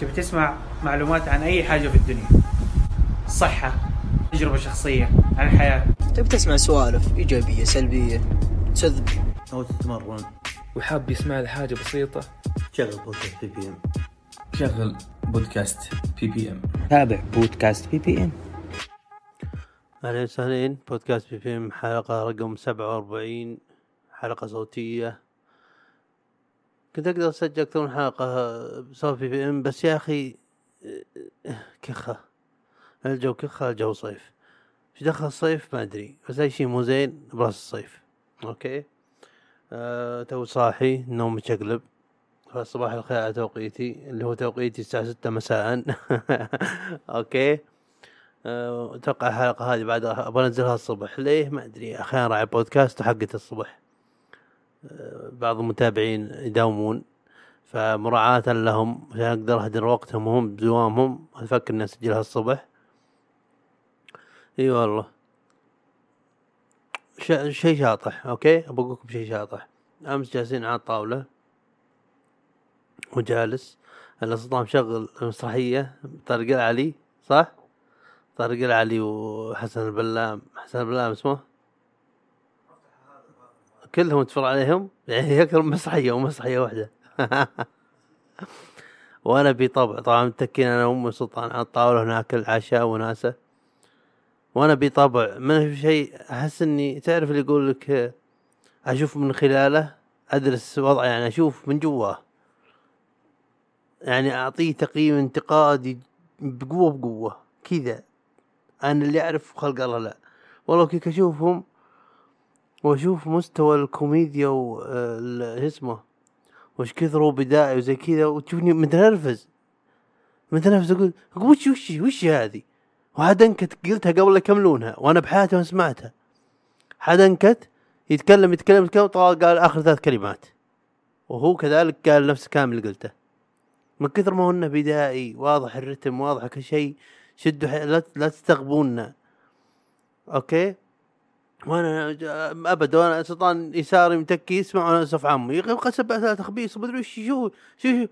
تبي تسمع معلومات عن أي حاجة في الدنيا. صحة تجربة شخصية عن الحياة. تبي تسمع سوالف إيجابية سلبية تسذب أو تتمرن. وحاب يسمع لحاجة بسيطة. شغل بودكاست بي بي ام شغل بودكاست بي بي ام تابع بودكاست بي بي ام أهلا وسهلا بودكاست PPM حلقة رقم سبعة وأربعين حلقة صوتية. كنت أقدر أسجل أكثر من حلقة بسبب بي ام بس يا أخي كخة. الجو كخة الجو صيف. إيش دخل الصيف؟ ما أدري. بس أي شيء مو زين براس الصيف. okay؟ أه تو صاحي نوم مشقلب فصباح الخير على توقيتي اللي هو توقيتي الساعة ستة مساء. okay؟ أه، أتوقع الحلقة هذه بعد أبغى أنزلها الصبح. ليه؟ ما أدري. أحيانا راعي بودكاست وحقت الصبح. أه، بعض المتابعين يداومون فمراعاة لهم عشان أقدر اهدر وقتهم وهم بدوامهم أفكر اني اسجلها الصبح. إي والله. شيء شاطح أوكي؟ أبغى لكم شيء شاطح. أمس جالسين على الطاولة. وجالس. الاسطى مشغل المسرحية طارق العلي صح؟ طارق العلي وحسن البلام. حسن البلام اسمه؟ كلهم تفر عليهم؟ يعني أكثر من مسرحية ومسرحية واحدة. وأنا بطبع طبعا متكين أنا وأم سلطان على الطاولة ناكل عشاء وناسة. وأنا بطبع ما في شيء أحس إني تعرف اللي يقول لك أشوف من خلاله أدرس وضعه يعني أشوف من جواه يعني أعطيه تقييم انتقادي بقوة بقوة كذا. أنا اللي أعرف خلق الله لا. والله كيف أشوفهم؟ وأشوف مستوى الكوميديا و آه، اسمه وش كثروا بدائي وزي كذا وتشوفني متنرفز. متنرفز أقول وش وش وش هذه؟ وحد انكت قلتها قبل يكملونها وأنا بحياتي ما سمعتها. حد انكت يتكلم يتكلم يتكلم طال قال آخر ثلاث كلمات. وهو كذلك قال نفس الكلام اللي قلته. من كثر ما هو انه بدائي واضح الرتم واضح كل شيء شدوا لا لا تستغبونا okay؟ وأنا ابد وأنا سلطان يساري متكي يسمع وأنا اسف عمي. يا أخي قسم بالله تخبيص ما أدري وش شو شو شو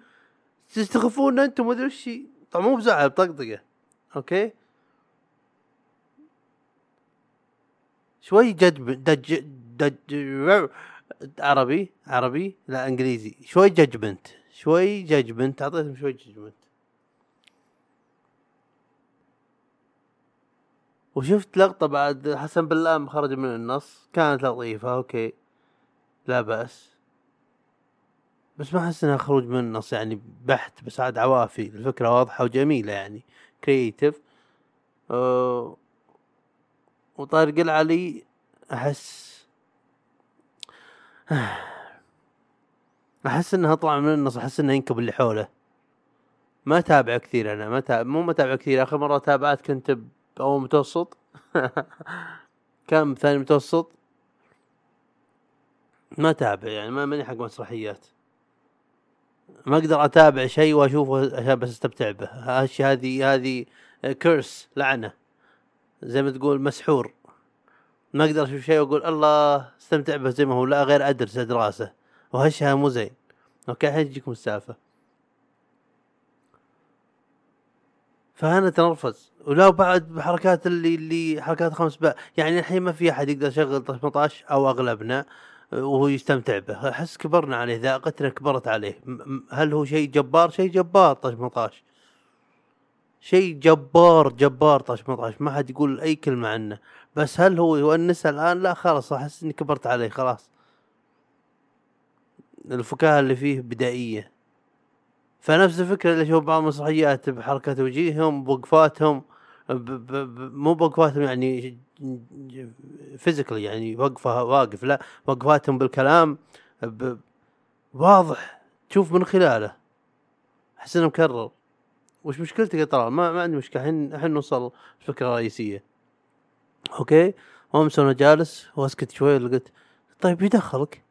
تستخفون أنتم؟ ما أدري وش طبعا مو بزعل بطقطقه okay؟ شوي جد judge judge عربي عربي لا إنجليزي. شوي judgement شوي judgement أعطيتهم شوي judgement وشفت لقطة بعد حسن البلام خرج من النص كانت لطيفة okay. لا بأس. بس ما أحس إنها خروج من النص يعني بحت بس عاد عوافي. الفكرة واضحة وجميلة يعني creative أه وطارق العلي أحس أحس إنها طلع من النص أحس انه ينكب اللي حوله. ما تابع كثير أنا ما تابع مو متابع كثير آخر مرة تابعت كنت اول متوسط؟ كان ثاني متوسط؟ ما تابع يعني ما ماني حق مسرحيات. ما أقدر أتابع شيء وأشوفه عشان بس أستمتع به. هذه هذه كيرس لعنة. زي ما تقول مسحور. ما أقدر أشوف شيء وأقول الله أستمتع به زي ما هو لا غير ادرس دراسه. وهالشيء مو زين. أوكي الحين تجيكم السالفه فانا تنرفز. ولا بعد بحركات اللي اللي حركات خمس باء. يعني الحين ما في أحد يقدر يشغل 18 أو أغلبنا وهو يستمتع به. أحس كبرنا عليه ذاقتنا كبرت عليه. هل هو شيء جبار؟ شيء جبار 18 شيء جبار جبار 18 ما حد يقول أي كلمة عنه. بس هل هو يونس الآن؟ لا خلاص أحس إني كبرت عليه خلاص. الفكاهة اللي فيه بدائية. فنفس الفكرة اللي أشوف بعض المسرحيات بحركات وجيههم بوقفاتهم مو بوقفاتهم يعني فيزيكالي يعني وقفة واقف لا وقفاتهم بالكلام واضح. تشوف من خلاله. أحس إنه مكرر. وش مشكلتك يا ترى ما, ما عندي مشكلة. الحين الحين نوصل الفكرة الرئيسيه أوكي؟ امس أنا جالس واسكت شوي قلت طيب يدخلك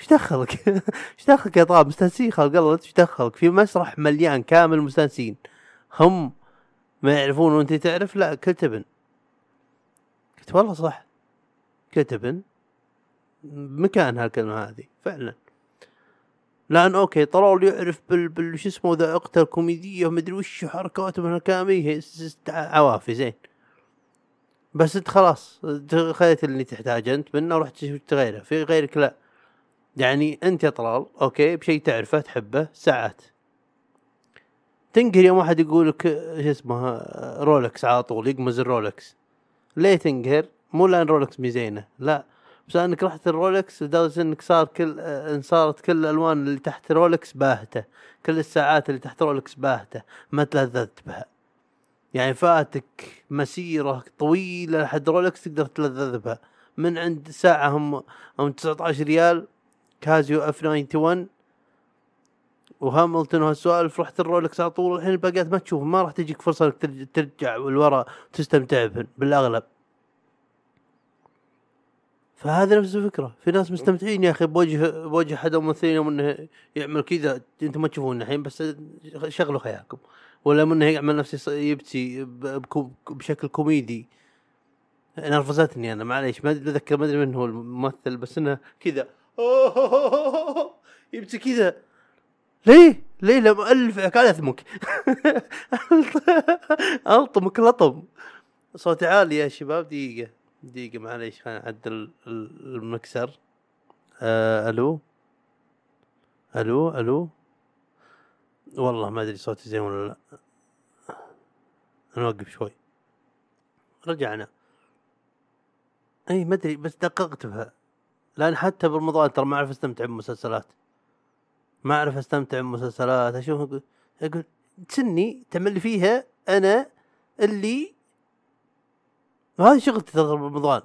إيش دخلك؟ إيش دخلك يا طاب؟ مستانسين خلق الله إيش دخلك؟ في مسرح مليان كامل مستانسين. هم ما يعرفون وأنت تعرف؟ لا كتبن قلت والله صح. كتبن مكان هالكلمة هذه فعلا. لأن okay طلال يعرف بال, بال... شو اسمه ذائقته الكوميديه ومدري وش حركاته من هي س- س- عوافي زين. بس أنت خلاص خذيت اللي تحتاجه أنت منه ورحت شفت غيره. في غيرك لا. يعني أنت يا طلال okay بشيء تعرفه تحبه ساعات. تنقهر يوم واحد يقول لك شو اسمه رولكس على طول يقمز الرولكس. ليه تنقهر؟ مو لأن رولكس مي زينة لا. بس انك رحت الرولكس لدرجه إنك صار كل إن صارت كل الألوان اللي تحت رولكس باهتة. كل الساعات اللي تحت رولكس باهتة ما تلذذت بها. يعني فاتك مسيرة طويلة لحد رولكس تقدر تلذذ بها. من عند ساعة هم هم 19 ريال كاسيو F 91 وهاملتون وهالسوالف رحت الرولكس على طول. الحين الباقيات ما تشوف ما راح تجيك فرصة إنك ترج- ترجع لورا وتستمتع بهن بالأغلب. فهذا نفس الفكرة. في ناس مستمتعين يا أخي بوجه بوجه أحد الممثلين إنه يعمل كذا. أنتم ما تشوفون الحين بس شغلوا خيالكم. ولا إنه يعمل نفسه يبكي بشكل كوميدي. نرفزتني أنا معليش. ما أتذكر ما أدري من هو الممثل بس إنه كذا. يبكي كذا. ليه؟ ليه لما الفك على أثمك؟ ألطمك لطم. صوتي عالي يا شباب. دقيقة دقيقة معليش خلينا نعدل ال- المكسر. آه ألو؟ ألو؟ ألو؟ والله ما أدري صوتي زين ولا لا. نوقف شوي. رجعنا. إي ما أدري بس دققت بها. لأن حتى برمضان ترى ما أعرف أستمتع بمسلسلات. ما أعرف أستمتع بمسلسلات. أشوف أقول تسني تعمل لي فيها أنا اللي وهذه شغلتي ترى برمضان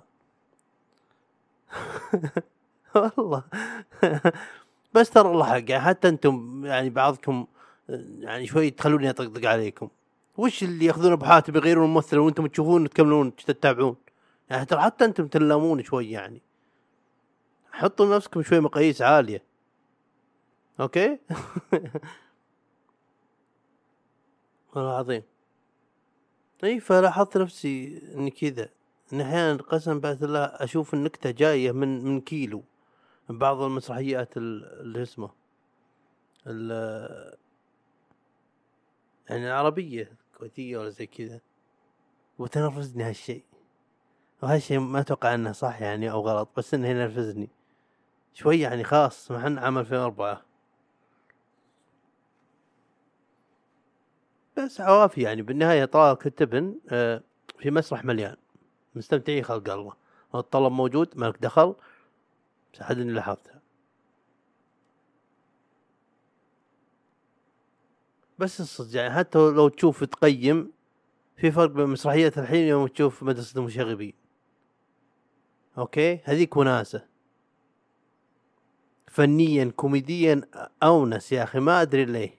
والله. بس ترى الله حق يعني حتى أنتم يعني بعضكم يعني شوي تخلوني أطقطق عليكم. وش اللي يأخذون ابو حاتم يغيرون الممثل وأنتم تشوفون تكملون تتابعون؟ يعني ترى حتى أنتم تلامون شوي يعني. حطوا لنفسكم شوي مقاييس عالية. أوكي؟ والله عظيم إي فلاحظت نفسي إني كذا. إن أحيانا قسم بعد الله أشوف النكتة جاية من من كيلو. من بعض المسرحيات ال- اللي اسمه ال- يعني العربية كويتيه ولا زي كذا. وتنرفزني هالشيء. وهالشيء ما أتوقع إنه صح يعني أو غلط بس إنه ينرفزني. شوي يعني خاص انه عام 2004 بس عوافي يعني بالنهاية طلال كتبن آه، في مسرح مليان. مستمتعين خلق الله. الطلب موجود مالك دخل بس حد اللي لاحظتها بس الصدق يعني حتى لو تشوف تقيم في فرق بين مسرحية الحين يوم تشوف مدرسة المشاغبين. okay؟ هذيك وناسة. فنيا كوميديا اونس يا أخي ما أدري ليه.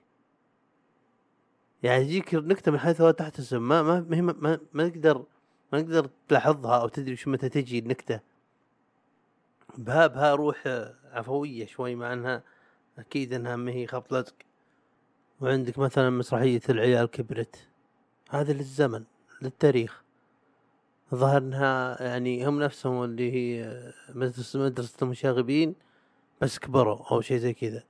يعني تجيك نكتة من حيث لا تحتسب ما ما ما, ما, ما نقدر ما نقدر تلاحظها أو تدري شو متى تجي النكتة. بها بها روح عفوية شوي مع إنها أكيد إنها ما هي خبط لزق وعندك مثلا مسرحية العيال كبرت. هذه للزمن للتاريخ. ظهر إنها يعني هم نفسهم اللي هي مدرسة المشاغبين. بس كبروا أو شيء زي كذا.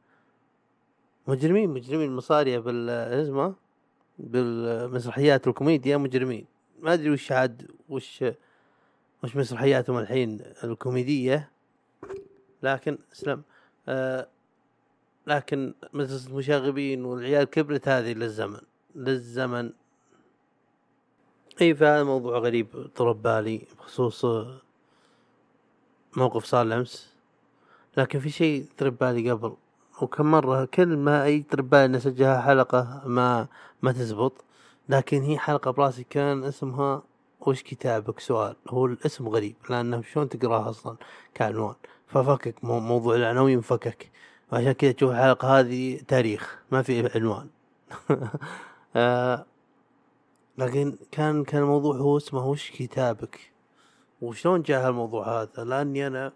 مجرمين مجرمين مصارية بال اسمه؟ بالمسرحيات والكوميديا مجرمين. ما أدري وش عاد وش وش مسرحياتهم الحين الكوميدية. لكن اسلم آه لكن مدرسة المشاغبين والعيال كبرت هذه للزمن للزمن. إي فهذا موضوع غريب طرب بالي بخصوص موقف صار امس لكن في شيء طرب بالي قبل وكم مرة كل ما أي طرب بالي نسجلها حلقة ما ما تزبط لكن هي حلقة براسي كان اسمها وش كتابك؟ سؤال. هو الاسم غريب لأنه شلون تقراها أصلا؟ كعنوان. ففكك مو- موضوع العناوين فكك وعشان كذا تشوف الحلقة هذه تاريخ ما في عنوان. آه لكن كان كان الموضوع هو اسمه وش كتابك؟ وشلون جاء هالموضوع هذا؟ لأني أنا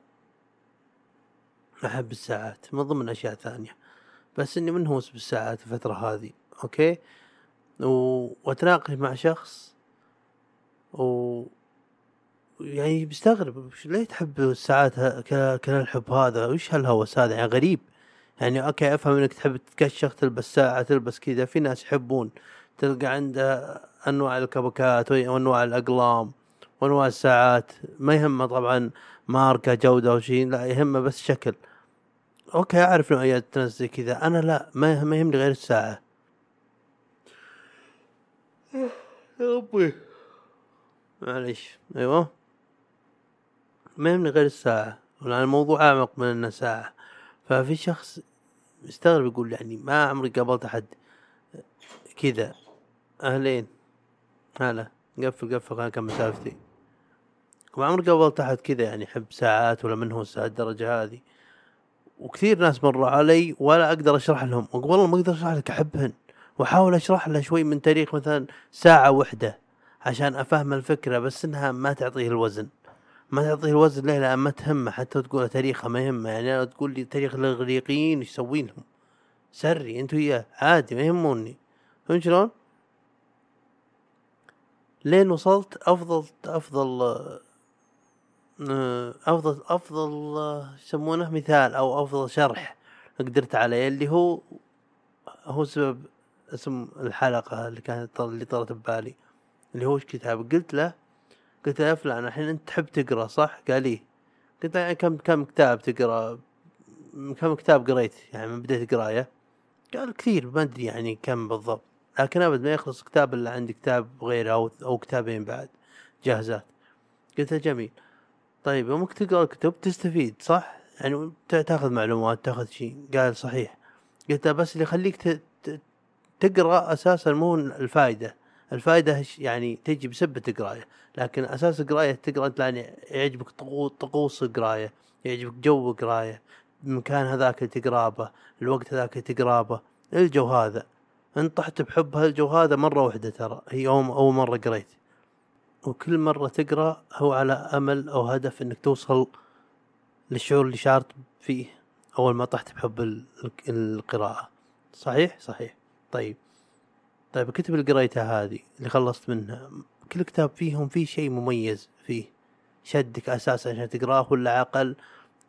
أحب الساعات من ضمن أشياء ثانية. بس إني منهوس بالساعات الفترة هذه أوكي؟ و... وأتناقش مع شخص و يعني بستغرب ليه تحب الساعات ك- كل الحب هذا؟ وش هالهوس هذا يعني غريب. يعني okay أفهم إنك تحب تتكشخ تلبس ساعة تلبس كذا في ناس يحبون تلقى عنده أنواع الكبكات وأنواع الأقلام وأنواع الساعات. ما يهمه طبعا ماركة جودة أو شيء لا يهمه بس شكل. okay أعرف نوعيات ناس زي كذا. أنا لا ما ما يهمني غير الساعة. يا ربي. معليش. أيوه. ما يهمني غير الساعة. لأن الموضوع أعمق من إنه ساعة. ففي شخص يستغرب يقول يعني ما عمري قابلت أحد كذا. أهلين. هلا. قفل قفل خليني أكمل سالفتي. ما عمري قابلت أحد كذا يعني يحب ساعات ولا من هو الساعة الدرجة هذه. وكثير ناس مروا علي ولا أقدر أشرح لهم. أقول والله ما أقدر أشرح لك أحبهن. وأحاول أشرح له شوي من تاريخ مثلا ساعة وحدة عشان أفهم الفكرة بس إنها ما تعطيه الوزن. ما تعطيه الوزن ليه؟ لأن ما تهمه. حتى تقول تاريخها ما يهمه. يعني لو تقول لي تاريخ الإغريقيين إيش يسوي لهم؟ سري أنت وياه. عادي ما يهموني. فهمت شلون؟ لين وصلت أفضل أفضل أفضل أفضل آه، يسمونه مثال أو أفضل شرح قدرت عليه اللي هو هو سبب اسم الحلقة اللي كانت اللي طرت ببالي اللي هو كتاب قلت له قلت له فلان الحين أنت تحب تقرأ صح؟ قال لي قلت له يعني كم كم كتاب تقرأ؟ كم كتاب قريت يعني من بديت قراية؟ قال كثير ما أدري يعني كم بالضبط لكن أبد ما يخلص كتاب إلا عندي كتاب غيره أو أو كتابين بعد جاهزات قلت له جميل طيب يومك تقرأ الكتب تستفيد صح؟ يعني تا- تاخذ معلومات تاخذ شيء قال صحيح. قلت بس اللي يخليك تقرأ أساسا مو الفائدة. الفائدة يعني تجي بسبة القرايه لكن أساس القراية تقرأ أنت يعني يعجبك طقو- طقوس القراية يعجبك جو القراية المكان هذاك اللي تقرا به الوقت هذاك اللي تقرا به الجو هذا. انت طحت بحب هالجو هذا مرة واحدة ترى هي يوم أول مرة قريت. وكل مرة تقرأ هو على أمل أو هدف إنك توصل للشعور اللي شعرت فيه أول ما طحت بحب ال- القراءة. صحيح؟ صحيح. طيب. طيب الكتب اللي قريتها هذه اللي خلصت منها كل كتاب فيهم فيه شيء مميز فيه؟ شدك أساسا عشان تقرأه ولا عقل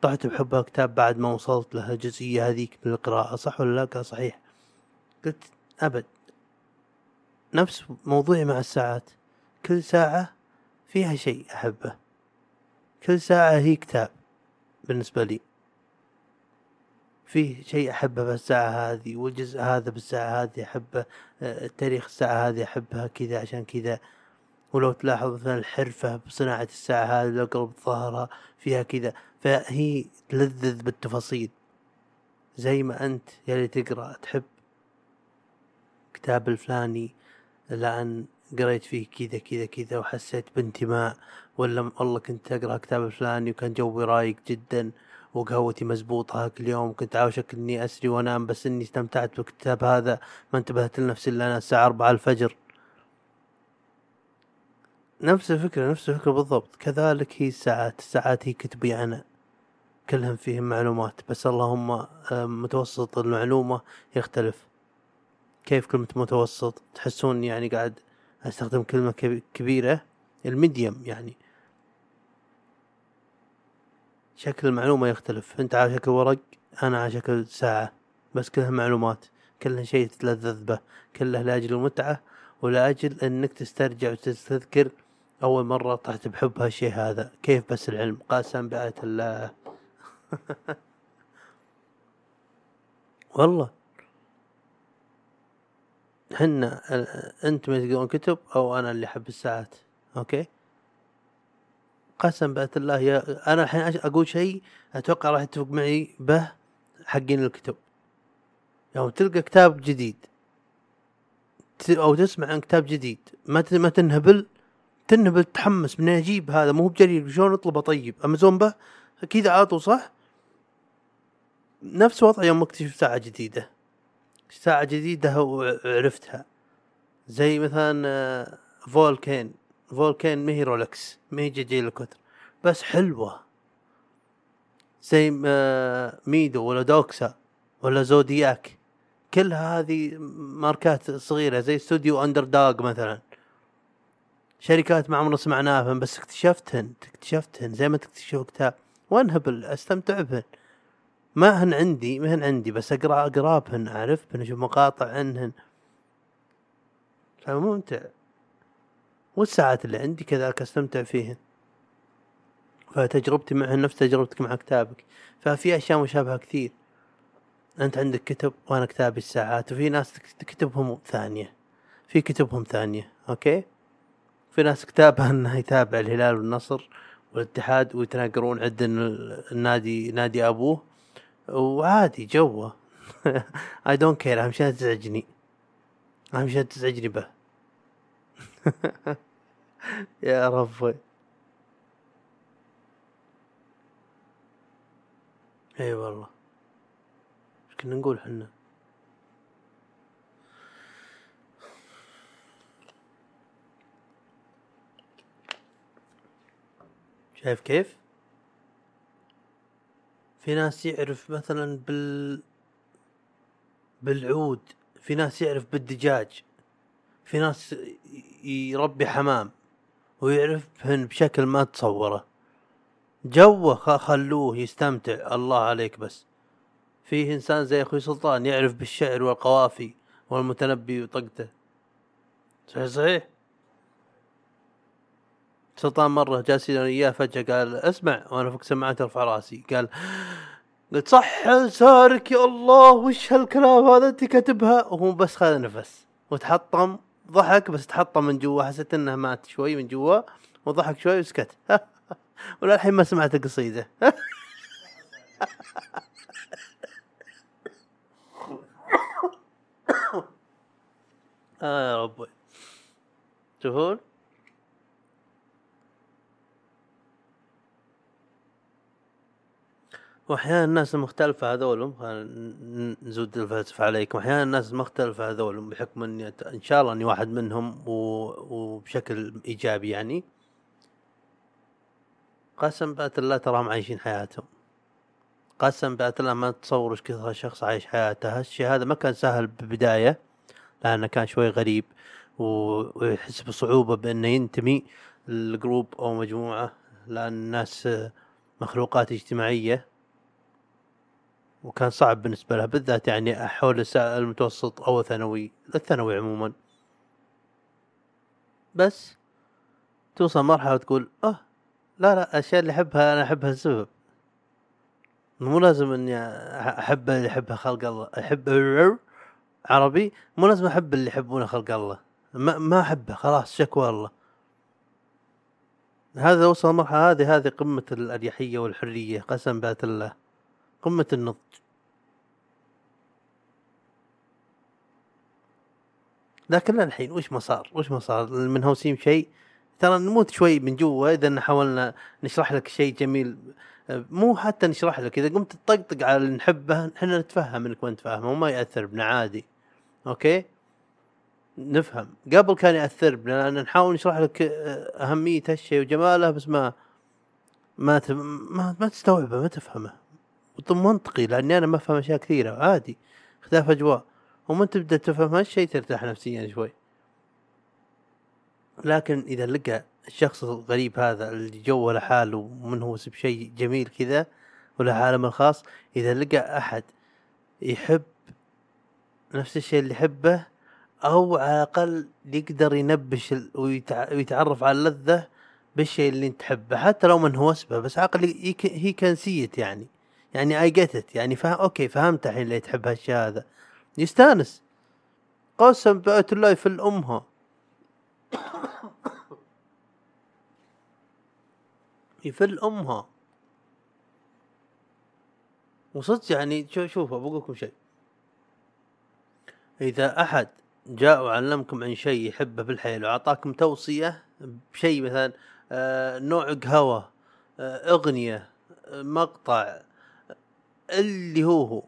طحت بحب الكتاب بعد ما وصلت له الجزئية هذيك من القراءة صح ولا لا؟ صحيح. قلت أبد. نفس موضوعي مع الساعات. كل ساعة فيها شيء أحبه. كل ساعة هي كتاب بالنسبة لي. فيه شيء أحبه بالساعة هذه والجزء هذا بالساعة هذه أحبه تاريخ الساعة هذه أحبها كذا عشان كذا. ولو تلاحظ مثلا الحرفة بصناعة الساعة هذه لو قلب ظهرها فيها كذا. فهي تلذذ بالتفاصيل. زي ما أنت يلي تقرأ تحب كتاب الفلاني لأن قريت فيه كذا كذا كذا وحسيت بانتماء ولا والله كنت أقرأ كتاب الفلاني وكان جوي رايق جدا وقهوتي مزبوطة هاك اليوم كنت عاوشك إني أسري وأنام بس إني استمتعت بالكتاب هذا ما انتبهت لنفسي إلا أنا الساعة أربعة الفجر. نفس الفكرة نفس الفكرة بالضبط. كذلك هي الساعات الساعات هي كتبي أنا. كلهم فيهم معلومات بس اللهم متوسط المعلومة يختلف. كيف كلمة متوسط؟ تحسون يعني قاعد أستخدم كلمة كبي- كبيرة الميديم يعني. شكل المعلومة يختلف. أنت على شكل ورق أنا على شكل ساعة. بس كلها معلومات. كلها شيء تتلذذ به. كله لأجل المتعة ولأجل إنك تسترجع وتستذكر أول مرة طحت بحب هالشيء هذا. كيف بس العلم؟ قاسم بآية الله. والله. ال- انت ما تقرون كتب أو أنا اللي أحب الساعات أوكي؟ قسم بآية الله يا أنا الحين أقول شيء أتوقع راح يتفق معي به حقين الكتب. يوم تلقى كتاب جديد أو تسمع عن كتاب جديد ما ما تنهبل تنهبل تحمس من أجيب هذا مو بجرير شلون اطلبه طيب؟ أمازون به على طول صح؟ نفس وضع يوم اكتشف ساعة جديدة. ساعة جديدة وعرفتها زي مثلا آه، فولكين. فولكين ما هي رولكس ما هي جيجر لوكولتر بس حلوة. زي آه، ميدو ولا دوكسا ولا زودياك. كلها هذه ماركات صغيرة زي استوديو اندر دوغ مثلا. شركات ما عمرنا سمعناها بس اكتشفتهن اكتشفتهن. زي ما تكتشف كتاب. وأنهبل أستمتع بهن. ما هن عندي ما هن عندي بس أقرأ أقرأ بهن أعرف بهن أشوف مقاطع عنهن. فممتع. والساعات اللي عندي كذلك أستمتع فيهن. فتجربتي معهن نفس تجربتك مع كتابك. ففي أشياء مشابهة كثير. أنت عندك كتب وأنا كتابي الساعات وفي ناس كتبهم ثانية. في كتبهم ثانية okay؟ في ناس كتابها انه يتابع الهلال والنصر والاتحاد ويتناقرون عند النادي نادي أبوه. وعادي جوه. I don't care أهم شيء تزعجني أهم شيء تزعجني به. يا ربي. إي والله. إيش كنا نقول حنا شايف كيف؟ في ناس يعرف مثلا بال بالعود في ناس يعرف بالدجاج في ناس يربي حمام ويعرفهن بشكل ما تصوره. جوه خلوه يستمتع الله عليك بس. فيه إنسان زي أخوي سلطان يعرف بالشعر والقوافي والمتنبي وطقته. صحيح صحيح؟ سلطان مرة جالس اياه فجأة قال اسمع وأنا فك سماعات ارفع رأسي. قال قلت صح لسانك يا الله وش هالكلام هذا أنت كاتبها؟ وهو بس خذ نفس وتحطم ضحك بس تحطم من جوا حسيت إنه مات شوي من جوا وضحك شوي وسكت. وللحين ما سمعت القصيدة آه يا ربي. تشوفون وأحيانا الناس المختلفة هذولهم نزود الفلسفة عليكم. أحيانا الناس المختلفة هذولهم بحكم إني إن شاء الله إني واحد منهم وبشكل إيجابي يعني. قسم بات الله تراهم عايشين حياتهم. قسم بات الله ما تصور إيش كثر شخص عايش حياته. هالشيء هذا ما كان سهل بالبداية لأنه كان شوي غريب ويحس بصعوبة بأنه ينتمي لجروب أو مجموعة لأن الناس مخلوقات اجتماعية. وكان صعب بالنسبة له بالذات يعني حول المتوسط أو الثانوي الثانوي عموما. بس توصل مرحلة وتقول آه لا لا الأشياء اللي أحبها أنا أحبها لسبب مو لازم إني أحب اللي يحبها خلق الله. أحب عربي مو لازم أحب اللي يحبونه خلق الله. ما, ما أحبه خلاص شكوى الله. هذا وصل المرحلة هذه هذه قمة الأريحية والحرية قسم بات الله. قمة النضج لكن الحين وش ما صار وش ما صار المنهوسين شيء؟ ترى نموت شوي من جوا إذا حاولنا نشرح لك شيء جميل. مو حتى نشرح لك إذا قمت تطقطق على اللي نحبه إحنا نتفهم إنك ما نتفاهمه وما يأثر بنا عادي. أوكي؟ نفهم. قبل كان يأثر بنا لأن نحاول نشرح لك أهمية هالشيء وجماله بس ما ما, ما تستوعبه ما تفهمه. منطقي لأني أنا ما أفهم أشياء كثيرة عادي. اختلاف أجواء. ومن تبدا تفهم هالشيء ترتاح نفسيا شوي. لكن إذا لقى الشخص الغريب هذا اللي جوه لحاله ومنهوس بشيء جميل كذا وله عالم الخاص إذا لقى أحد يحب نفس الشيء اللي يحبه أو على الأقل يقدر ينبش ويتعرف على اللذة بالشيء اللي أنت تحبه حتى لو منهوس به بس عالأقل he can see it يعني. يعني I get it يعني فهم okay فهمت الحين اللي تحب هالشيء هذا. يستانس. قسم بآية الله يفل أمها يفل أمها وصدق يعني شوف شوف بقول لكم شيء. إذا أحد جاء وعلمكم عن شيء يحبه بالحيل وأعطاكم توصية بشيء مثلا آه نوع قهوة آه أغنية آه مقطع اللي هو هو.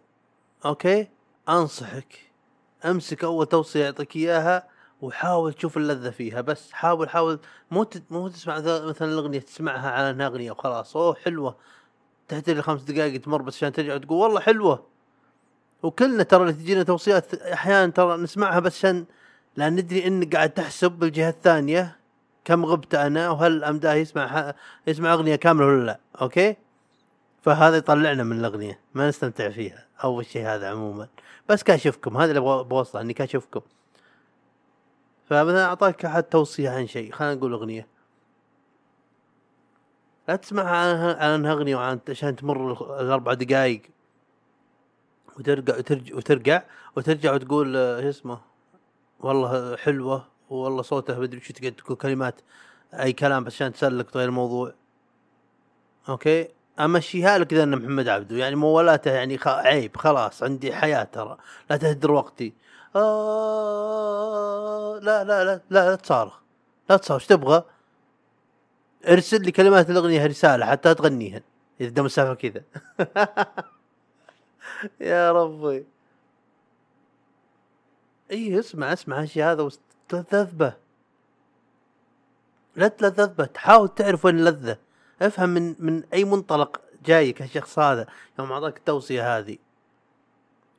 أوكي؟ أنصحك. أمسك أول توصية يعطيك إياها وحاول تشوف اللذة فيها بس. حاول حاول. مو مو تسمع مثلا الأغنية تسمعها على أنها أغنية وخلاص. أوه حلوة. تحتاج خمس دقائق تمر بس عشان ترجع تقول والله حلوة. وكلنا ترى اللي تجينا توصيات أحيانا ترى نسمعها بس عشان لا ندري انك قاعد تحسب بالجهة الثانية كم غبت أنا وهل امداه يسمع يسمع أغنية كاملة ولا لا. أوكي؟ فهذا يطلعنا من الأغنية ما نستمتع فيها أول شيء هذا عموما. بس كاشفكم هذا اللي بوصله إني كاشفكم فمثلا اعطاك أحد توصية عن شيء خلينا نقول أغنية. لا تسمع عنها أغنية وعن عشان تمر ال- الأربع دقائق وترجع وترجع وترجع وترجع وتقول آه، شو اسمه؟ والله حلوة والله صوتها مدري شو تقعد تقول كلمات أي كلام بس عشان تسلك تغير الموضوع. okay؟ أمشيها لك ذا إن محمد عبده. يعني موالاته يعني خ... عيب خلاص عندي حياة ترى. لا تهدر وقتي. آه لا لا لا لا لا تصارخ. لا تصارخ. تبغى؟ ارسل لي كلمات الأغنية رسالة حتى تغنيها إذا دام السالفة كذا. يا ربي. إي اسمع اسمع هالشيء هذا وتلذذ به لا تلذذ به تحاول تعرف وين اللذة أفهم من من أي منطلق جايك هالشخص هذا يوم أعطاك التوصية هذه.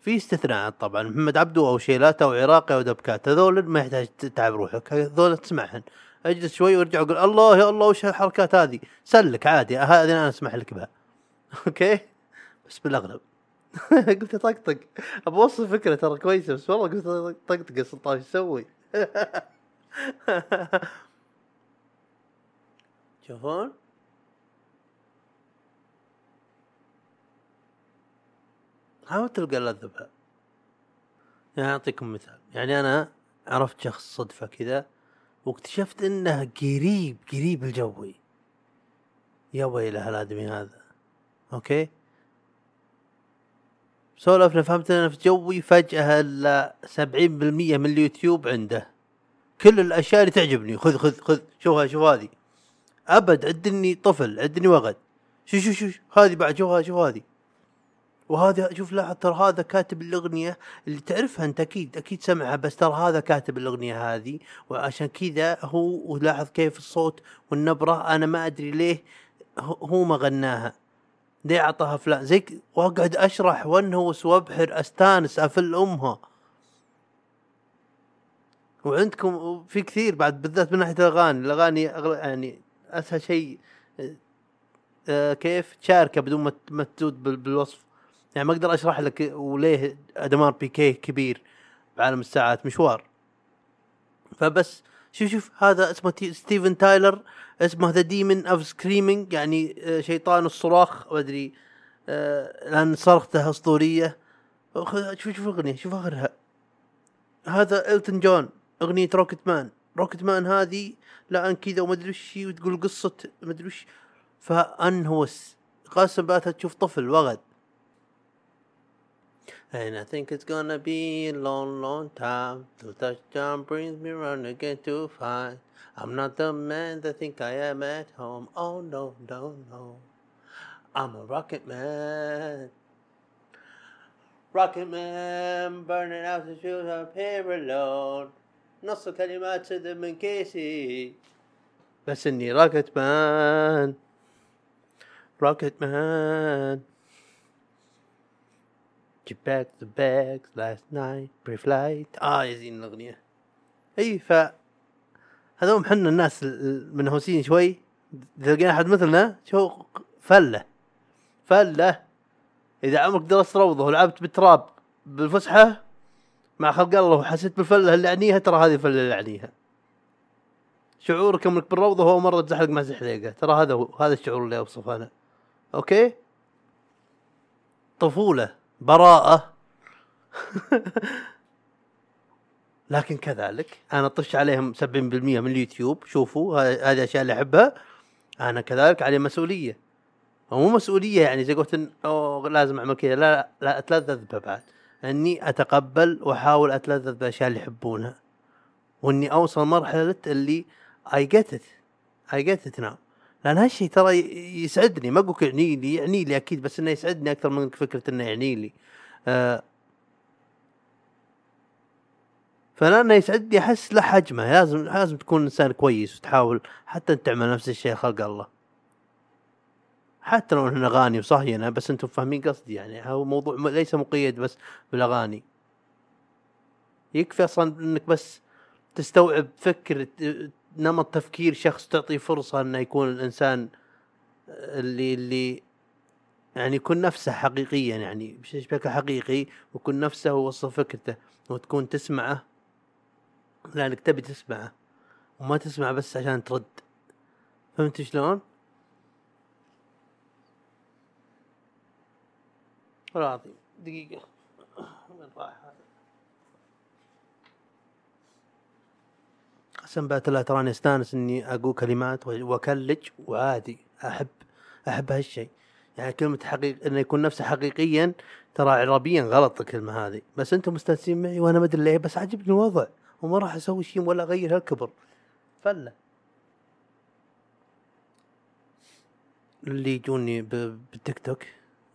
في استثناءات طبعا محمد عبده أو شيلات أو عراقي أو دبكات هذول ما يحتاج تتعب روحك هذول تسمعهن اجلس شوي وارجع أقول الله يا الله وش الحركات هذه؟ سلك عادي هذه أنا أسمح لك بها. أوكي؟ بس بالأغلب. قلت طقطق ابى اوصل فكره ترى كويسة بس والله قلت طقطق يا سلطان إيش أسوي؟ تشوفون؟ حاول تلقى اللذة بها يعني أعطيكم مثال. يعني أنا عرفت شخص صدفة كذا واكتشفت إنه قريب قريب الجوي. يا ويله الادمي هذا. أوكي؟ سولفنا فهمت أنا في جوي فجأة الا سبعين بالمية من اليوتيوب عنده. كل الأشياء اللي تعجبني. خذ خذ خذ. شوف شوف هذه. أبد عدني طفل عدني وغد. شوف شوف شوف هذه بعد شوف هذه شوف هذه. وهذا شوف لاحظ ترى هذا كاتب الأغنية اللي تعرفها أنت أكيد أكيد سمعها بس ترى هذا كاتب الأغنية هذه وعشان كذا هو ولاحظ كيف الصوت والنبرة أنا ما أدري ليه هو- ما غناها. ليه أعطاها فلان؟ زي وأقعد أشرح وانهوس وابحر أستانس أفل أمها. وعندكم في كثير بعد بالذات من ناحية الأغاني الأغاني يعني أسهل شيء آه، آه، كيف تشاركه بدون ما تزود بال- بالوصف. يعني ما أقدر أشرح لك وليه أوديمار بيغيه كبير بعالم الساعات مشوار. فبس شوف شوف هذا اسمه تي- ستيفن تايلر اسمه the demon of screaming يعني آه، شيطان الصراخ ما أدري آه، لأن صرخته أسطورية. شوف شوف الاغنيه شوف آخرها. هذا إلتون جون أغنية Rocket Man Rocket Man هذه لا ان كذا وما أدري وش وتقول قصة ما أدري وش. فأنهوس. قاسم باتها تشوف طفل وغد. And I think it's gonna be a long, long time till touchdown brings me round again to find I'm not the man that think I am at home. Oh no, no, no. I'm a rocket man. Rocket man burning out the shoes up here alone. نص كلمات سد من كيسي بس اني روكت مان روكت مان You packed the bags last night pre-flight. آه يا زين الأغنية. أي ف هذول حنا الناس ال- المنهوسين شوي. اذا لقينا احد مثلنا شو؟ فلة. فلة. إذا عمرك درست روضة ولعبت بالتراب بالفسحة مع خلق الله وحسيت بالفلة اللي عنيها ترى هذه الفلة اللي عنيها شعورك انك بالروضة هو مرة تزحلق مع زحليقة. ترى هذا هو هذا الشعور اللي أوصفه أنا. أوكي؟ طفولة. براءة. لكن كذلك أنا طش عليهم 70% من اليوتيوب. شوفوا هذه الاشياء اللي أحبها. أنا كذلك علي مسؤولية. مو مسؤولية يعني زي قلت أوه لازم أعمل كذا. لا لا, لا أتلذذ بها بعد إني أتقبل وأحاول أتلذذ بالاشياء اللي يحبونها. وإني أوصل مرحلة اللي اي جيت ات اي جيت ات ناو لأن هالشيء ترى يسعدني. ما أقول يعني لي يعني لي أكيد بس إنه يسعدني أكثر من فكرة إنه يعني لي. آه فانا انه يسعدني أحس له حجمه. لازم لازم تكون إنسان كويس وتحاول حتى أنت تعمل نفس الشيء خلق الله. حتى لو انها اغاني وصهينه بس أنتم فاهمين قصدي. يعني هو موضوع ليس مقيد بس بالأغاني. يكفي أصلا إنك بس تستوعب فكر نمط تفكير شخص تعطي فرصة إنه يكون الإنسان اللي اللي يعني يكون نفسه حقيقيا يعني بشكل حقيقي؟ ويكون نفسه ووصل فكرته وتكون تسمعه. لأنك تبي تسمعه وما تسمع بس عشان ترد. فهمت شلون؟ العظيم. دقيقة وين راح هذا؟ قسم بالله تراني أستانس إني أقول كلمات وأكلج وعادي احب أحب هالشيء يعني كلمة حقيق انه يكون نفسه حقيقيا ترى عربيا غلط الكلمة هذه. بس أنتم مستانسين معي وأنا ما أدري ليه بس عجبني الوضع وما راح أسوي شيء ولا أغير هالكبر. فله اللي يجوني بالتيك توك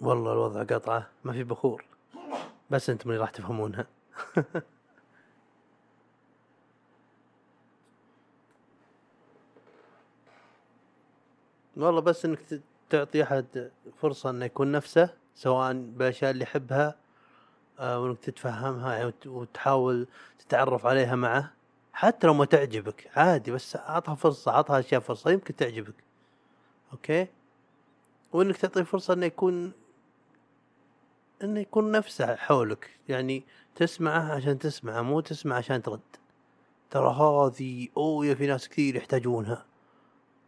والله الوضع قطعة ما في بخور. بس أنتم اللي راح تفهمونها. والله بس إنك تعطي أحد فرصة إنه يكون نفسه سواء بالاشياء اللي يحبها آه، وإنك تتفهمها وت- وتحاول تتعرف عليها معه. حتى لو ما تعجبك عادي بس أعطها فرصة أعطها أشياء فرصة يمكن تعجبك. أوكي؟ وإنك تعطيه فرصة إنه يكون إنه يكون نفسه حولك. يعني تسمعه عشان تسمعه مو تسمع عشان ترد. ترى هذه أوه في ناس كثير يحتاجونها.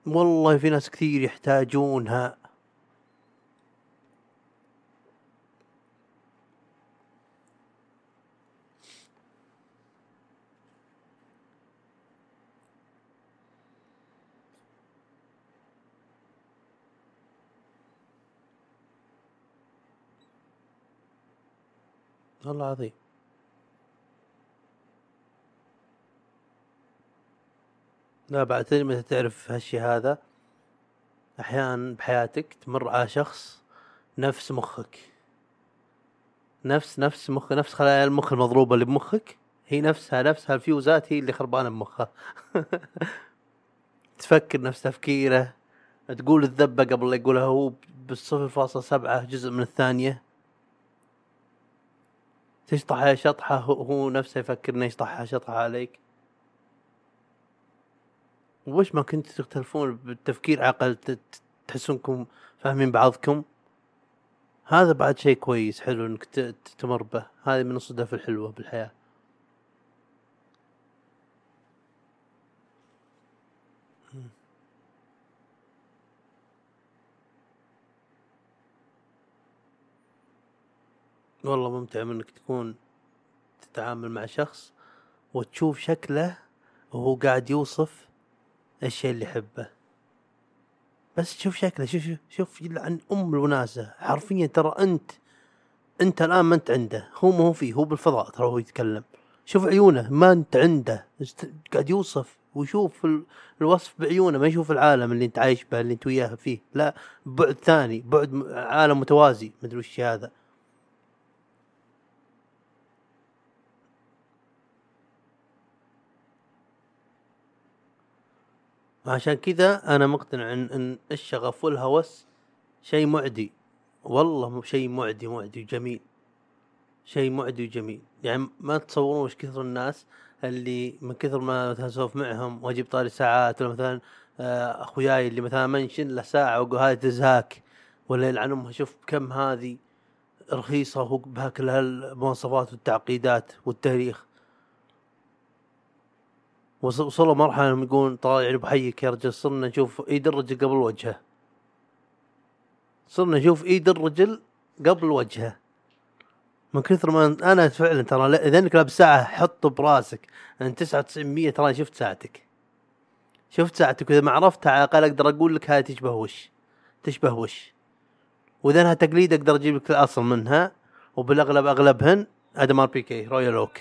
والله في ناس كثير يحتاجونها. والله عظيم لا بعد تدري متى تعرف هالشي هذا؟ أحيانا بحياتك تمر على شخص نفس مخك. نفس نفس مخ نفس خلايا المخ المضروبة اللي بمخك. هي نفسها نفسها الفيوزات هي اللي خربانة بمخها. تفكر نفس تفكيره تقول الذبة قبل لا يقولها هو بالصفر فاصلة سبعة جزء من الثانية. تشطح شطحة هو- هو نفسه يفكر إنه يشطحها شطحة عليك. وش ما كنتوا تختلفون بالتفكير عقل تحسونكم فاهمين بعضكم؟ هذا بعد شيء كويس حلو إنك تمر به. هذه من الصدف الحلوة بالحياة. مم. والله ممتع إنك تكون تتعامل مع شخص وتشوف شكله وهو قاعد يوصف الشيء اللي يحبه. بس شوف شكله شوف شوف شوف يلعن أم الوناسة. حرفيا ترى أنت أنت الآن ما أنت عنده. هو ما هو فيه هو بالفضاء ترى هو يتكلم. شوف عيونه ما أنت عنده. قاعد يوصف ويشوف ال- الوصف بعيونه ما يشوف العالم اللي أنت عايش به اللي أنت وياه فيه. لا بعد ثاني بعد عالم متوازي. مدري وش هذا. عشان كذا أنا مقتنع ان إن الشغف والهوس شيء معدي. والله شيء معدي معدي وجميل. شيء معدي وجميل. يعني ما تصورون وش كثر الناس اللي من كثر ما مثلا اسولف معهم واجيب طاري ساعات ولا مثلا آه، أخوياي اللي مثلا منشن له ساعة وأقول هذه تزهاك ولا يلعن امها شوف كم هذه رخيصة بها كل هالمواصفات والتعقيدات والتاريخ. وصلوا مرحلة إنهم يقولون طال يعني بحيك يا رجل صرنا نشوف ايد الرجل قبل وجهه. صرنا نشوف ايد الرجل قبل وجهه. من كثر ما أنا فعلا ترى إذا أنك لابس ساعة حط براسك ان 99% ترى شفت ساعتك. شفت ساعتك وإذا ما عرفتها على الأقل أقدر أقول لك هاي تشبه وش؟ تشبه وش؟ وإذا أنها تقليد أقدر أجيب لك الأصل منها وبالأغلب أغلبهن أوديمار بيغيه Royal Oak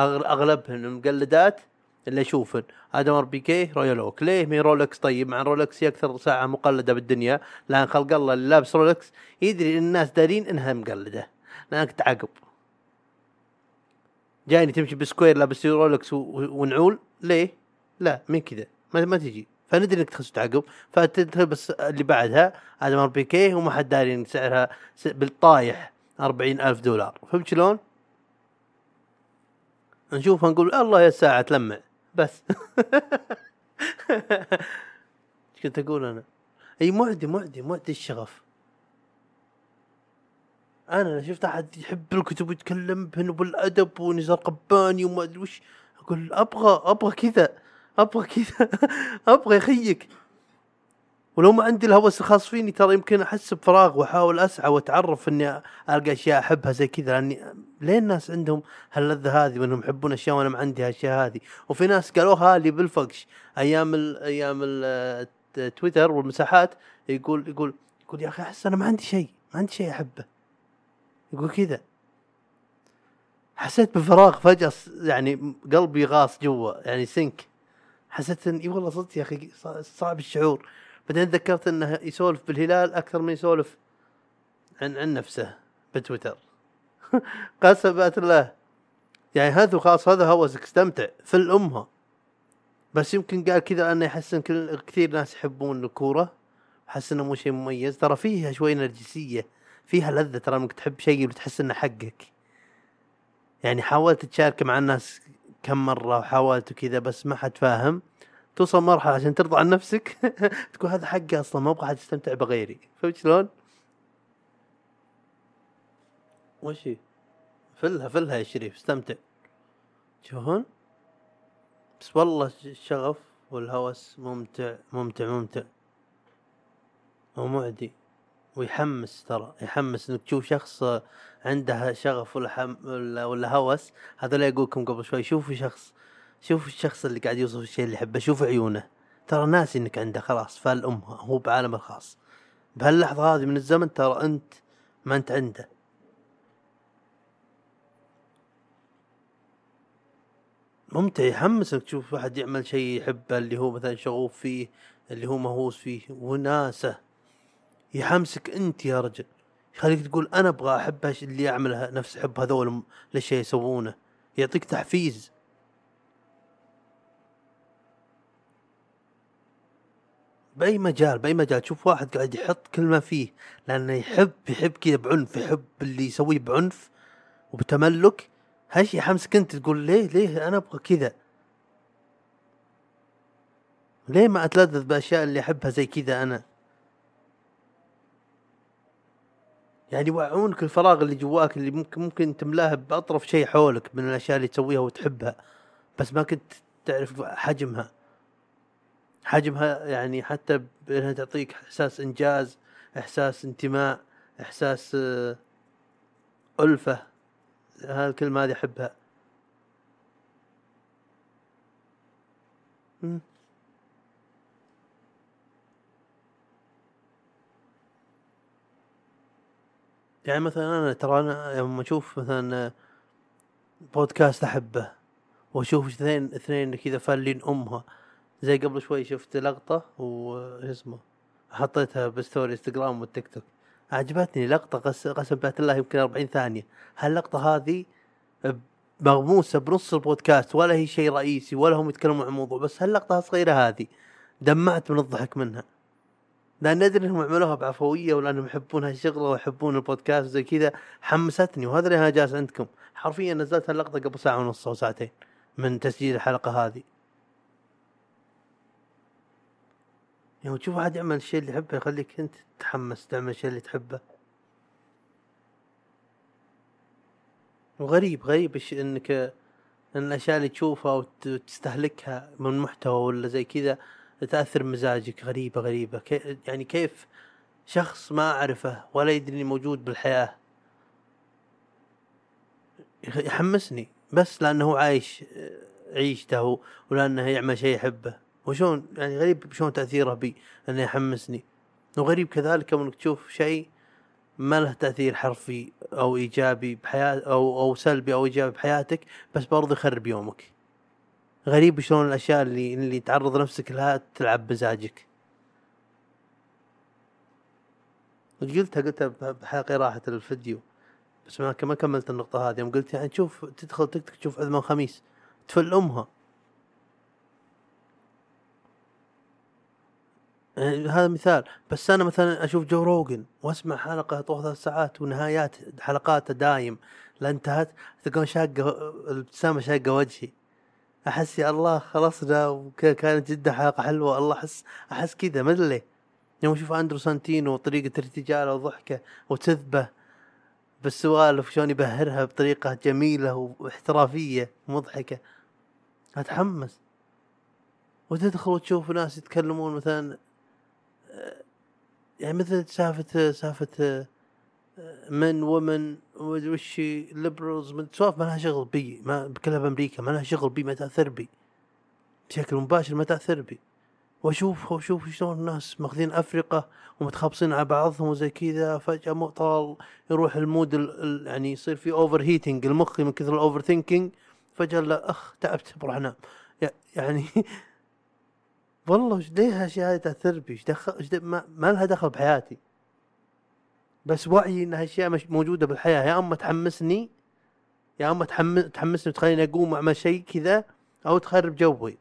أغلبهن مقلدات اللي اشوفن أوديمار بيغيه Royal Oak. ليه؟ مو رولكس؟ طيب مع رولكس هي أكثر ساعة مقلدة بالدنيا لأن خلق الله اللي لابس رولكس يدري إن الناس دارين إنها مقلدة. لأنك تعقب. جايني تمشي ب square لابس رولكس ونعول؟ ليه؟ لا من كذا. ما, ما تجي. فندري إنك تخش تعقب. فتلبس اللي بعدها. أوديمار بيغيه وما حد داري ان سعرها بالطايح أربعين ألف دولار. فهمت شلون؟ نشوفها نقول الله يا الساعة تلمع. بس. إيش كنت أقول أنا؟ أي معدي معدي معدي الشغف. أنا شفت أحد يحب الكتب ويتكلم بهن بالادب ونزار قباني وما أدري وش أقول أبغى أبغى كذا أبغى كذا أبغى يخيك. ولو ما عندي الهوس الخاص فيني ترى يمكن أحس بفراغ وأحاول أسعى وأتعرف إني ألقى أشياء أحبها زي كذا لأني ليه الناس عندهم هاللذة هذه وانهم يحبون أشياء وأنا ما عندي هالأشياء هذه؟ وفي ناس قالوها لي بالفقش أيام ال أيام ال تويتر والمساحات يقول يقول يقول يا أخي أحس أنا ما عندي شيء ما عندي شيء أحبه. يقول كذا. حسيت بفراغ فجأة يعني قلبي غاص جوا يعني سنك حسيت إن إي والله صدق يا أخي صعب الشعور. بعدين تذكرت إنه يسولف بالهلال أكثر من يسولف عن عن نفسه بتويتر. قسم الله يعني هذا خلاص هذا هوسك استمتع في الامها بس يمكن قال كذا انه يحس ان كثير ناس يحبون الكورة. حس إنه مو شيء مميز. ترى فيها شوي نرجسية. فيها لذة. ترى انك تحب شيء وتحس إنه حقك. يعني حاولت تشارك مع الناس كم مرة وحاولت وكذا بس ما حد فاهم. توصل مرحلة عشان ترضى عن نفسك تقول هذا حقي أصلا ما أبغى حد يستمتع بغيري فهمت شلون؟ وش هي؟ فلها فلها يا شريف استمتع تشوفون؟ بس والله الشغف والهوس ممتع ممتع ممتع ومعدي ويحمس ترى يحمس إنك تشوف شخص عنده شغف ولا حم ولا, ولا هوس هذا اللي أقولكم قبل شوي شوفوا شخص شوفوا الشخص اللي قاعد يوصف الشيء اللي يحبه شوفوا عيونه. ترى ناسي إنك عنده خلاص فال امها هو بعالمه الخاص؟ بهاللحظة هذه من الزمن ترى أنت ما أنت عنده. ممتع يحمس إنك تشوف واحد يعمل شيء يحبه اللي هو مثلا شغوف فيه اللي هو مهووس فيه وناسة. يحمسك أنت يا رجل. يخليك تقول أنا أبغى أحب اللي يعمل نفس حب هذول للشيء يسوونه؟ يعطيك تحفيز. بأي مجال بأي مجال. تشوف واحد قاعد يحط كل ما فيه لأنه يحب يحب كذا بعنف يحب اللي يسويه بعنف وبتملك. هالشي يحمسك أنت تقول ليه ليه أنا أبغى كذا؟ ليه ما أتلذذ بأشياء اللي أحبها زي كذا أنا؟ يعني يوعونك الفراغ اللي جواك اللي ممكن ممكن تملاه بأطرف شيء حولك من الأشياء اللي تسويها وتحبها بس ما كنت تعرف حجمها. حجمها يعني حتى بانها تعطيك إحساس إنجاز إحساس انتماء إحساس آه، ألفة. هالكلمة هذه أحبها. يعني مثلا أنا ترى أنا لما أشوف مثلا بودكاست أحبه وأشوف اثنين اثنين كذا فالين أمها. زي قبل شوي شفت لقطة و شو اسمه حطيتها بستوري انستغرام والتيك توك. عجبتني لقطة قس قسم بالله الله يمكن 40 ثانية. هاللقطة هذه مغموسة بنص البودكاست ولا هي شيء رئيسي ولا هم يتكلمون عن موضوع بس هاللقطة الصغيرة هذه دمعت من الضحك منها. لأن أدري إنهم عملوها بعفوية ولانهم يحبون هالشغلة ويحبون البودكاست زي كذا. حمستني وهذا اللي أنا جالس عندكم. حرفيا نزلت هاللقطة قبل ساعة ونص أو ساعتين من تسجيل الحلقة هذه. يوم تشوف واحد يعمل الشيء اللي يحبه يخليك انت تتحمس تعمل الشيء اللي تحبه. وغريب غريب الش- إنك إن الأشياء اللي تشوفها وتستهلكها من محتوى ولا زي كذا تأثر بمزاجك غريبة غريبة. كي يعني كيف شخص ما أعرفه ولا يدري اني موجود بالحياة يحمسني. بس لأنه عايش عيشته ولأنه يعمل شيء يحبه. وشون يعني غريب شلون تأثيره بي إنه يحمسني. وغريب كذلك إنك تشوف شيء ما له تأثير حرفي أو إيجابي بحياه أو أو سلبي أو إيجابي بحياتك بس برضه يخرب يومك. غريب شلون الأشياء اللي اللي تعرض نفسك لها تلعب بمزاجك قلتها قلتها بحلقة راحه الفيديو بس ما كملت النقطة هذه. يوم قلت يعني تشوف تدخل تيك توك تشوف عثمان خميس تفل أمها. يعني هذا مثال. بس أنا مثلا أشوف جو روجن وأسمع حلقة طول ثلاث ساعات ونهايات حلقاته دايم. لا انتهت تلقون شاقة الابتسامة شاقة وجهي. أحس يا الله خلصنا وكانت جدا حلقة حلوة. الله أحس أحس كذا ما أدري يوم أشوف أندرو سانتينو وطريقة ارتجاله وضحكة وتذبه بالسوالف شلون يبهرها بطريقة جميلة واحترافية مضحكة. أتحمس. وتدخل وتشوف ناس يتكلمون مثلا يعني مثل سالفة سالفة من ومن وش liberals من سوالف ما لها شغل بي ما كلها بأمريكا ما لها شغل بي ما تأثر بي. بشكل مباشر ما تأثر بي. وأشوف وأشوف شلون الناس ماخذين افرقه ومتخابصين على بعضهم وزي كذا فجأة مو طال يروح ال mood ال ال يعني يصير في overheating المخ من كثر ال overthinking فجأة لا أخ تعبت بروح أنام. يع- يعني والله وش ليه هالاشياء تأثر بي؟ دخل ما, ما لها دخل بحياتي. بس وعي إن هالاشياء مش موجودة بالحياة. يا أما تحمسني يا أما تحمس تحمسني وتخليني أقوم وأعمل شيء كذا أو تخرب جوي.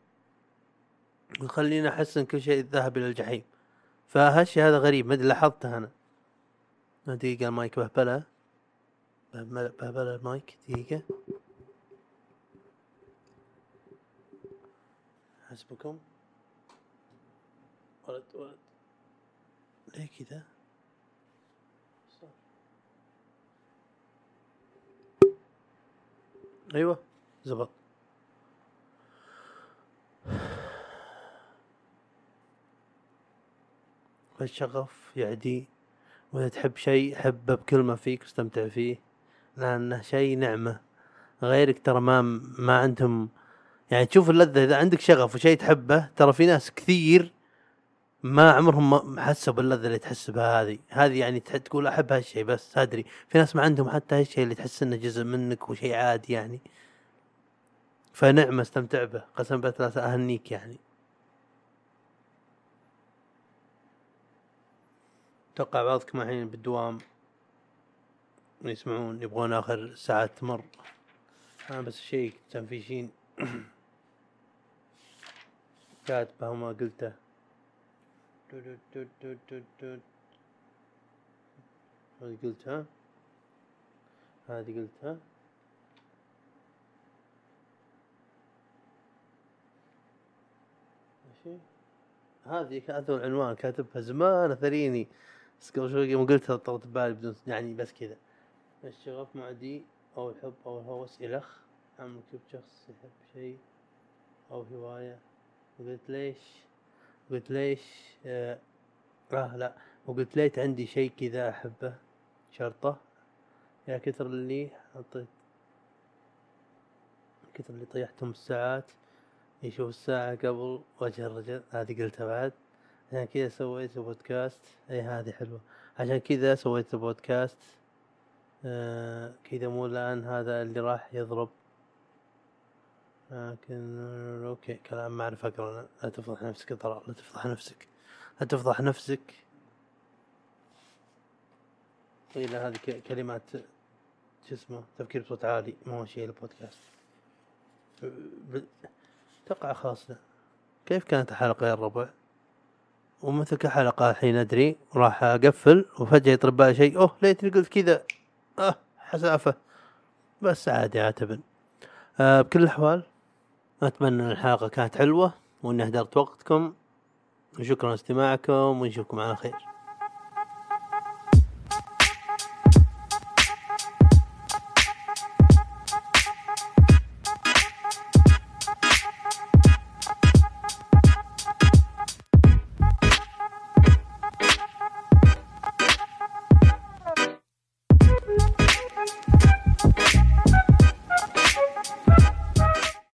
وتخليني أحس إن كل شيء ذهب إلى الجحيم. فهالشيء هذا غريب. ما أدري لاحظته أنا. دقيقة المايك بهبلة بهبلة المايك. دقيقة. حسبكم. ولد ولد ليه كذا أيوه زبط. فالشغف يعدي؟ وإذا تحب شيء حبه بكل ما فيك واستمتع فيه. لأنه شيء نعمة. غيرك ترى ما ما عندهم. يعني تشوف اللذة إذا عندك شغف وشيء تحبه ترى في ناس كثير ما عمرهم ما حسوا باللذة اللي تحس بها هذه. هذه يعني تقول أحب هالشيء بس ادري في ناس ما عندهم حتى هالشيء اللي تحس إنه جزء منك وشيء عادي يعني. فنعمة استمتع به. قسم بالله أهنيك يعني. أتوقع بعضكم الحين بالدوام يسمعون يبغون آخر ساعات تمر. أنا بس شيء تنفيشين. كاتبه وما قلته. هذه قلتها؟ هذه قلتها؟ ماشي. هذه العنوان كاتبها زمان أثريني. بس قبل شوي يوم قلتها طرت ببالي بدون يعني بس كذا. الشغف معدي أو الحب أو الهوس إلخ. عم كيف شخص يحب شيء أو هواية. وقلت ليش؟ قلت ليش آه, آه لا. وقلت ليت عندي شيء كذا أحبه شرطة. يا كثر اللي حطيت كثر اللي طيحتهم الساعات. يشوف الساعة قبل وجه الرجل هذه قلتها بعد. عشان كذا سويت بودكاست إي هذه حلوة. عشان كذا سويت بودكاست آه كذا مو الآن هذا اللي راح يضرب. لكن أوكي كلام ما أعرف أقرأ. لا تفضح نفسك ضرر لا تفضح نفسك. لا تفضح نفسك. قيل هذه كلمات شو اسمه تفكير بصوت عالي ما هو شيء البودكاست خلاص لا. كيف كانت الحلقة يا الربع؟ ومثل كحلقة الحين أدري راح أقفل وفجأة يطرب بالي شيء أوه ليتني قلت كذا. أه حسافة. بس عادي عاتبا آه بكل الأحوال أتمنى إن الحلقة كانت حلوة وإني اهدرت وقتكم. وشكرا لاستماعكم ونشوفكم على خير.